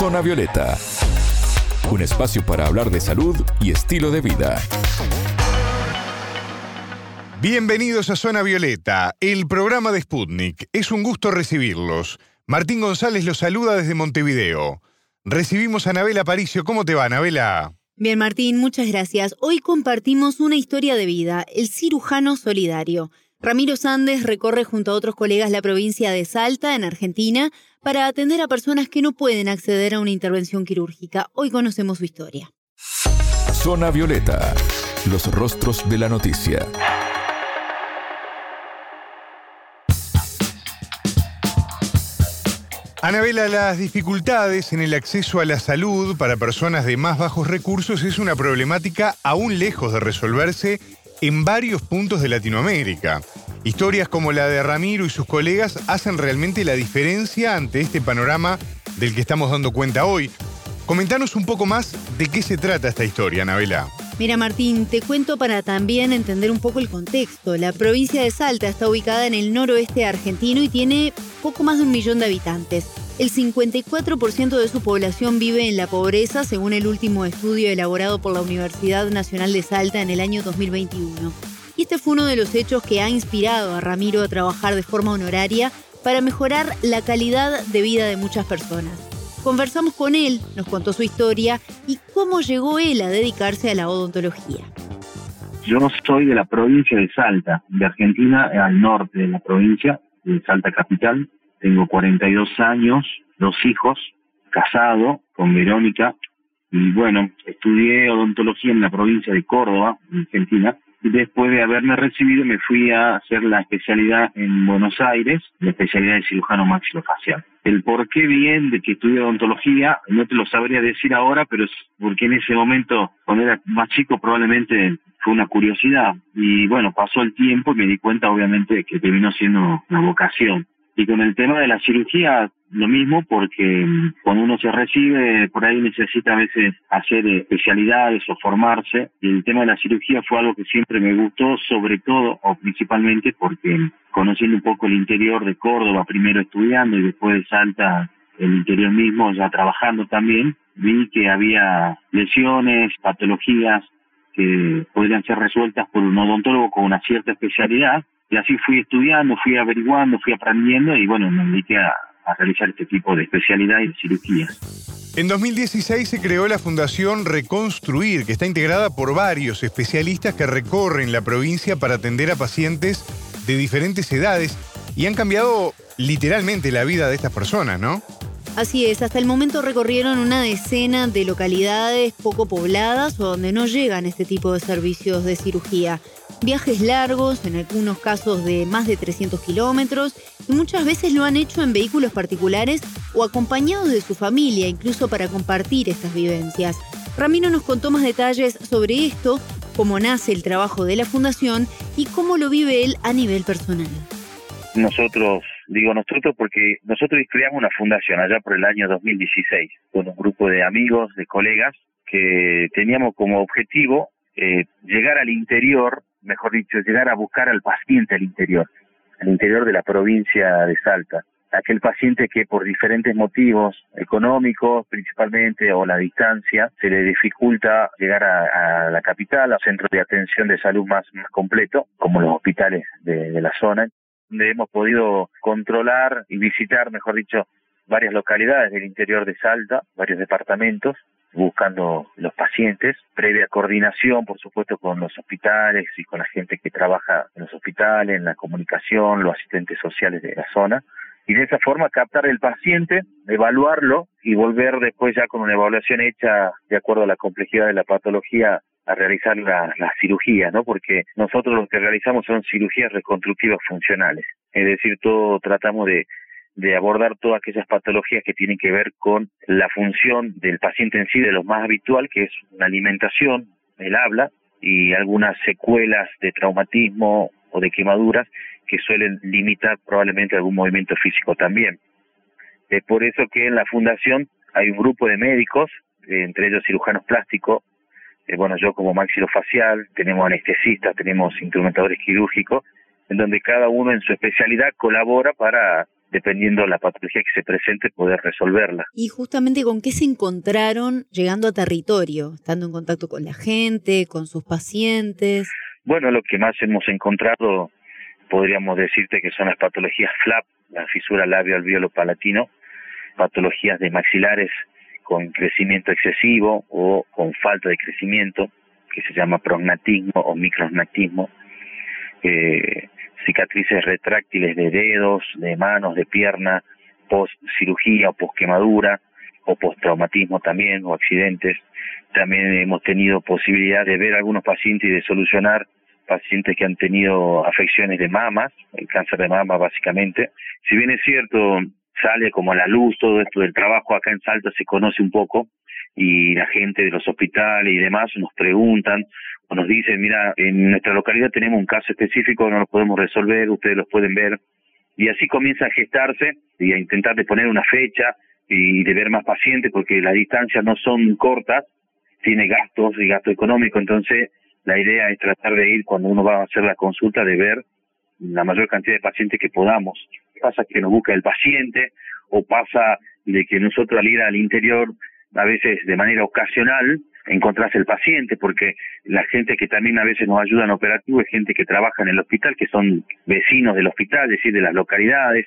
Zona Violeta, un espacio para hablar de salud y estilo de vida. Bienvenidos a Zona Violeta, el programa de Sputnik. Es un gusto recibirlos. Martín González los saluda desde Montevideo. Recibimos a Anabela Paricio. ¿Cómo te va, Anabela? Bien, Martín, muchas gracias. Hoy compartimos una historia de vida, el cirujano solidario. Ramiro Sández recorre junto a otros colegas la provincia de Salta, en Argentina, para atender a personas que no pueden acceder a una intervención quirúrgica. Hoy conocemos su historia. Zona Violeta, los rostros de la noticia. Anabela, las dificultades en el acceso a la salud para personas de más bajos recursos es una problemática aún lejos de resolverse en varios puntos de Latinoamérica. Historias como la de Ramiro y sus colegas hacen realmente la diferencia ante este panorama del que estamos dando cuenta hoy. Comentanos un poco más de qué se trata esta historia, Anabela. Mira Martín, te cuento para también entender un poco el contexto. La provincia de Salta está ubicada en el noroeste argentino y tiene poco más de un millón de habitantes. El 54% de su población vive en la pobreza, según el último estudio elaborado por la Universidad Nacional de Salta en el año 2021. Y este fue uno de los hechos que ha inspirado a Ramiro a trabajar de forma honoraria para mejorar la calidad de vida de muchas personas. Conversamos con él, nos contó su historia y cómo llegó él a dedicarse a la odontología. Yo soy de la provincia de Salta, de Argentina, al norte de la provincia, de Salta Capital. Tengo 42 años, dos hijos, casado con Verónica. Y bueno, estudié odontología en la provincia de Córdoba, en Argentina después de haberme recibido me fui a hacer la especialidad en Buenos Aires, la especialidad de cirujano maxilofacial. El por qué bien de que estudié odontología no te lo sabría decir ahora, pero es porque en ese momento, cuando era más chico, probablemente fue una curiosidad. Y bueno, pasó el tiempo y me di cuenta obviamente que terminó siendo una vocación. Y con el tema de la cirugía, lo mismo porque cuando uno se recibe, por ahí necesita a veces hacer especialidades o formarse. Y el tema de la cirugía fue algo que siempre me gustó, sobre todo o principalmente porque conociendo un poco el interior de Córdoba, primero estudiando y después de Salta, el interior mismo, ya trabajando también, vi que había lesiones, patologías que podrían ser resueltas por un odontólogo con una cierta especialidad. Y así fui estudiando, fui averiguando, fui aprendiendo y bueno, me dediqué a, a realizar este tipo de especialidad y de cirugía. En 2016 se creó la Fundación Reconstruir, que está integrada por varios especialistas que recorren la provincia para atender a pacientes de diferentes edades y han cambiado literalmente la vida de estas personas, ¿no? Así es, hasta el momento recorrieron una decena de localidades poco pobladas o donde no llegan este tipo de servicios de cirugía. Viajes largos, en algunos casos de más de 300 kilómetros, y muchas veces lo han hecho en vehículos particulares o acompañados de su familia, incluso para compartir estas vivencias. Ramiro nos contó más detalles sobre esto, cómo nace el trabajo de la fundación y cómo lo vive él a nivel personal. Nosotros Digo nosotros porque nosotros creamos una fundación allá por el año 2016 con un grupo de amigos, de colegas, que teníamos como objetivo eh, llegar al interior, mejor dicho, llegar a buscar al paciente al interior, al interior de la provincia de Salta. Aquel paciente que por diferentes motivos económicos principalmente o la distancia se le dificulta llegar a, la capital, al centro de atención de salud más, completo, como los hospitales de la zona donde hemos podido controlar y visitar, mejor dicho, varias localidades del interior de Salta, varios departamentos, buscando los pacientes, previa coordinación, por supuesto, con los hospitales y con la gente que trabaja en los hospitales, en la comunicación, los asistentes sociales de la zona, y de esa forma captar el paciente, evaluarlo y volver después ya con una evaluación hecha de acuerdo a la complejidad de la patología a realizar las la cirugías, ¿no? Porque nosotros lo que realizamos son cirugías reconstructivas funcionales, es decir, todo tratamos de, de abordar todas aquellas patologías que tienen que ver con la función del paciente en sí, de lo más habitual, que es la alimentación, el habla y algunas secuelas de traumatismo o de quemaduras que suelen limitar probablemente algún movimiento físico también. Es por eso que en la fundación hay un grupo de médicos, entre ellos cirujanos plásticos, eh, bueno, yo como maxilofacial, tenemos anestesistas, tenemos instrumentadores quirúrgicos, en donde cada uno en su especialidad colabora para dependiendo de la patología que se presente, poder resolverla. Y justamente con qué se encontraron llegando a territorio, estando en contacto con la gente, con sus pacientes. Bueno, lo que más hemos encontrado, podríamos decirte que son las patologías FLAP, la fisura labio alveolo palatino, patologías de maxilares con crecimiento excesivo o con falta de crecimiento, que se llama prognatismo o microsnatismo, eh, cicatrices retráctiles de dedos, de manos, de pierna, post cirugía o post quemadura o post traumatismo también o accidentes. También hemos tenido posibilidad de ver algunos pacientes y de solucionar pacientes que han tenido afecciones de mamas, el cáncer de mama básicamente. Si bien es cierto, sale como a la luz todo esto del trabajo acá en Salta se conoce un poco y la gente de los hospitales y demás nos preguntan o nos dicen, mira, en nuestra localidad tenemos un caso específico, no lo podemos resolver, ustedes los pueden ver. Y así comienza a gestarse y a intentar de poner una fecha y de ver más pacientes porque las distancias no son cortas, tiene gastos y gasto económico, entonces la idea es tratar de ir cuando uno va a hacer la consulta de ver la mayor cantidad de pacientes que podamos. Pasa que nos busca el paciente o pasa de que nosotros al ir al interior, a veces de manera ocasional, encontrás el paciente, porque la gente que también a veces nos ayuda en operativo es gente que trabaja en el hospital, que son vecinos del hospital, es decir, de las localidades,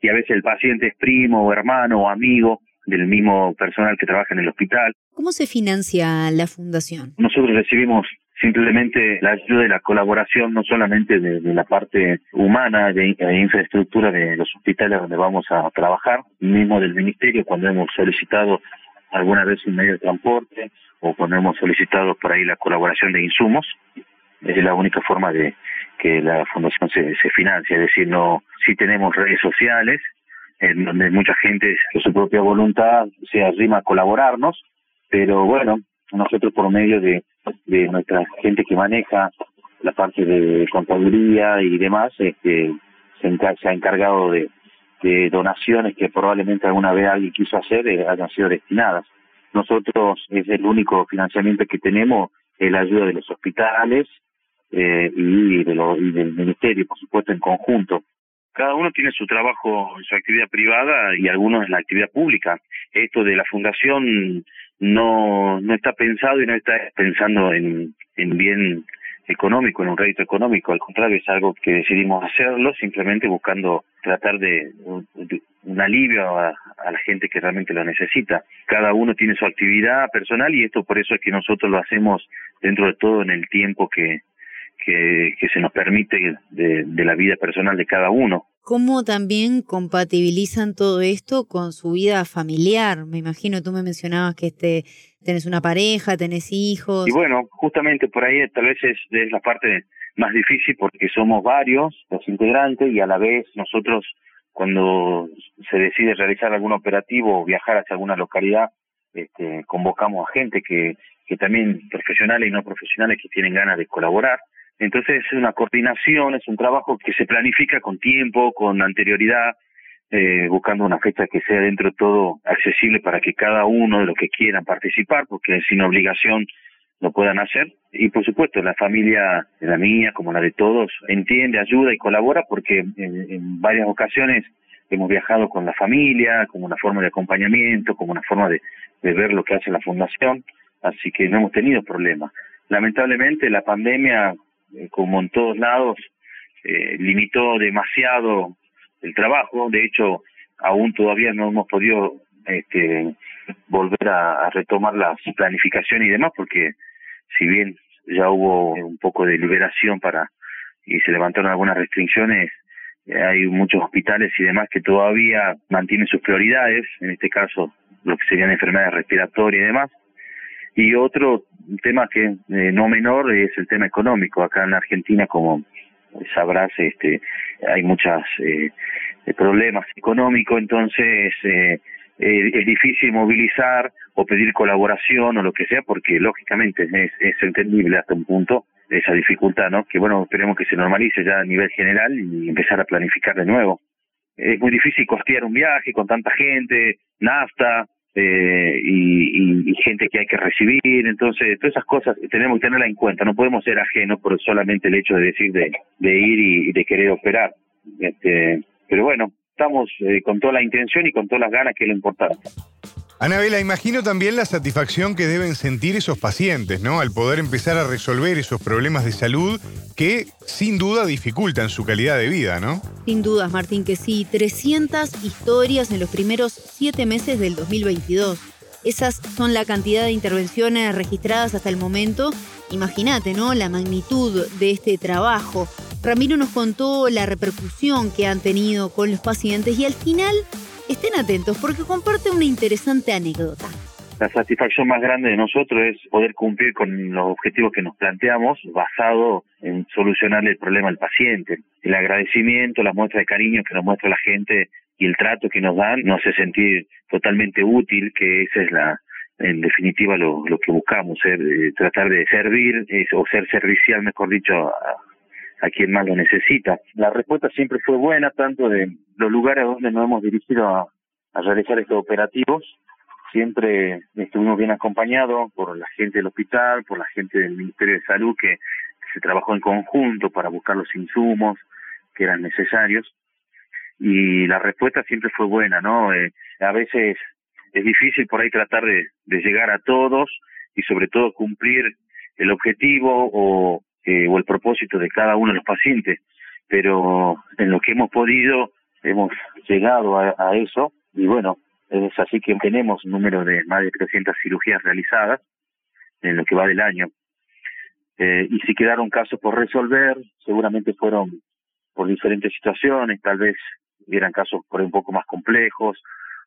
y a veces el paciente es primo o hermano o amigo del mismo personal que trabaja en el hospital. ¿Cómo se financia la fundación? Nosotros recibimos simplemente la ayuda y la colaboración no solamente de, la parte humana de, infraestructura de los hospitales donde vamos a trabajar, mismo del ministerio cuando hemos solicitado alguna vez un medio de transporte o cuando hemos solicitado por ahí la colaboración de insumos, es la única forma de que la fundación se, se financia, es decir, no si tenemos redes sociales en donde mucha gente de su propia voluntad se arrima a colaborarnos, pero bueno, nosotros por medio de, de nuestra gente que maneja la parte de contaduría y demás, este, se, ha encargado de, donaciones que probablemente alguna vez alguien quiso hacer eh, hayan sido destinadas. Nosotros es el único financiamiento que tenemos, es la ayuda de los hospitales eh, y, de lo, y del ministerio, por supuesto, en conjunto. Cada uno tiene su trabajo, su actividad privada y algunos en la actividad pública. Esto de la fundación no, no está pensado y no está pensando en, en bien económico, en un rédito económico, al contrario, es algo que decidimos hacerlo simplemente buscando tratar de, un alivio a, la gente que realmente lo necesita. Cada uno tiene su actividad personal y esto por eso es que nosotros lo hacemos dentro de todo en el tiempo que, que, se nos permite de la vida personal de cada uno. ¿Cómo también compatibilizan todo esto con su vida familiar? Me imagino, tú me mencionabas que este tenés una pareja, tenés hijos. Y bueno, justamente por ahí tal vez es, es la parte más difícil porque somos varios los integrantes y a la vez nosotros cuando se decide realizar algún operativo o viajar hacia alguna localidad, este, convocamos a gente que, que también profesionales y no profesionales que tienen ganas de colaborar entonces es una coordinación, es un trabajo que se planifica con tiempo, con anterioridad, eh, buscando una fecha que sea dentro de todo accesible para que cada uno de los que quieran participar, porque sin obligación lo puedan hacer. Y por supuesto, la familia, la mía como la de todos, entiende, ayuda y colabora porque en, varias ocasiones hemos viajado con la familia, como una forma de acompañamiento, como una forma de, de ver lo que hace la fundación, así que no hemos tenido problemas. Lamentablemente la pandemia como en todos lados, eh, limitó demasiado el trabajo. De hecho, aún todavía no hemos podido este, volver a, retomar las planificaciones y demás, porque si bien ya hubo un poco de liberación para y se levantaron algunas restricciones, eh, hay muchos hospitales y demás que todavía mantienen sus prioridades, en este caso lo que serían enfermedades respiratorias y demás, y otro tema que eh, no menor es el tema económico. Acá en Argentina, como sabrás, este, hay muchos eh, problemas económicos, entonces eh, es difícil movilizar o pedir colaboración o lo que sea, porque lógicamente es, es entendible hasta un punto esa dificultad, ¿no? Que bueno, esperemos que se normalice ya a nivel general y empezar a planificar de nuevo. Es muy difícil costear un viaje con tanta gente, nafta, eh, y, gente que hay que recibir, entonces todas esas cosas tenemos que tenerlas en cuenta, no podemos ser ajenos por solamente el hecho de decir de, de ir y, de querer operar. Este, pero bueno, estamos eh, con toda la intención y con todas las ganas, que es lo importante. Anabela, imagino también la satisfacción que deben sentir esos pacientes, ¿no? Al poder empezar a resolver esos problemas de salud que sin duda dificultan su calidad de vida, ¿no? Sin dudas, Martín, que sí. 300 historias en los primeros siete meses del 2022. Esas son la cantidad de intervenciones registradas hasta el momento. Imagínate, ¿no? La magnitud de este trabajo. Ramiro nos contó la repercusión que han tenido con los pacientes y al final Estén atentos porque comparte una interesante anécdota. La satisfacción más grande de nosotros es poder cumplir con los objetivos que nos planteamos basado en solucionar el problema al paciente. El agradecimiento, la muestra de cariño que nos muestra la gente y el trato que nos dan nos hace sentir totalmente útil, que esa es la, en definitiva lo, que buscamos, ser, eh, tratar de servir o ser servicial, mejor dicho, a, a quien más lo necesita. La respuesta siempre fue buena, tanto de los lugares donde nos hemos dirigido a, realizar estos operativos. Siempre estuvimos bien acompañados por la gente del hospital, por la gente del Ministerio de Salud, que, se trabajó en conjunto para buscar los insumos que eran necesarios. Y la respuesta siempre fue buena, ¿no? Eh, a veces es difícil por ahí tratar de, de llegar a todos y sobre todo cumplir el objetivo o, eh, o el propósito de cada uno de los pacientes, pero en lo que hemos podido hemos llegado a, eso y bueno, es así que tenemos un número de más de 300 cirugías realizadas en lo que va del año. Eh, y si quedaron casos por resolver, seguramente fueron por diferentes situaciones, tal vez eran casos por un poco más complejos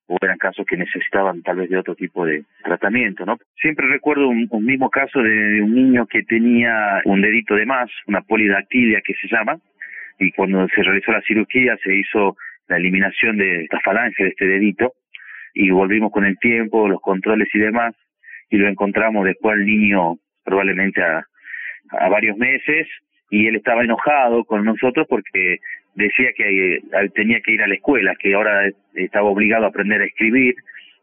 o eran casos que necesitaban tal vez de otro tipo de tratamiento, ¿no? Siempre recuerdo un, mismo caso de, un niño que tenía un dedito de más, una polidactilia que se llama, y cuando se realizó la cirugía se hizo la eliminación de esta falange de este dedito y volvimos con el tiempo, los controles y demás y lo encontramos después al niño probablemente a, a varios meses y él estaba enojado con nosotros porque decía que eh, tenía que ir a la escuela, que ahora estaba obligado a aprender a escribir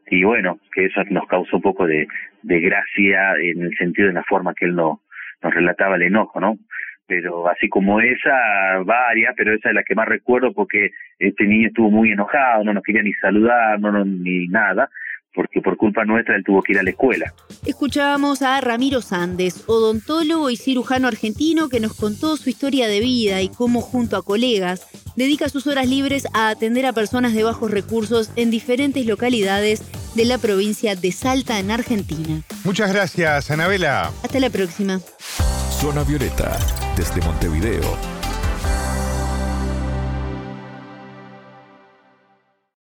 y bueno, que eso nos causó un poco de, de gracia en el sentido de la forma que él no, nos relataba el enojo, ¿no? Pero así como esa, varias, pero esa es la que más recuerdo porque este niño estuvo muy enojado, no nos quería ni saludar, no, no ni nada, porque por culpa nuestra él tuvo que ir a la escuela. Escuchábamos a Ramiro Sandes, odontólogo y cirujano argentino que nos contó su historia de vida y cómo junto a colegas dedica sus horas libres a atender a personas de bajos recursos en diferentes localidades de la provincia de Salta en Argentina. Muchas gracias, Anabela. Hasta la próxima. Zona Violeta, desde Montevideo,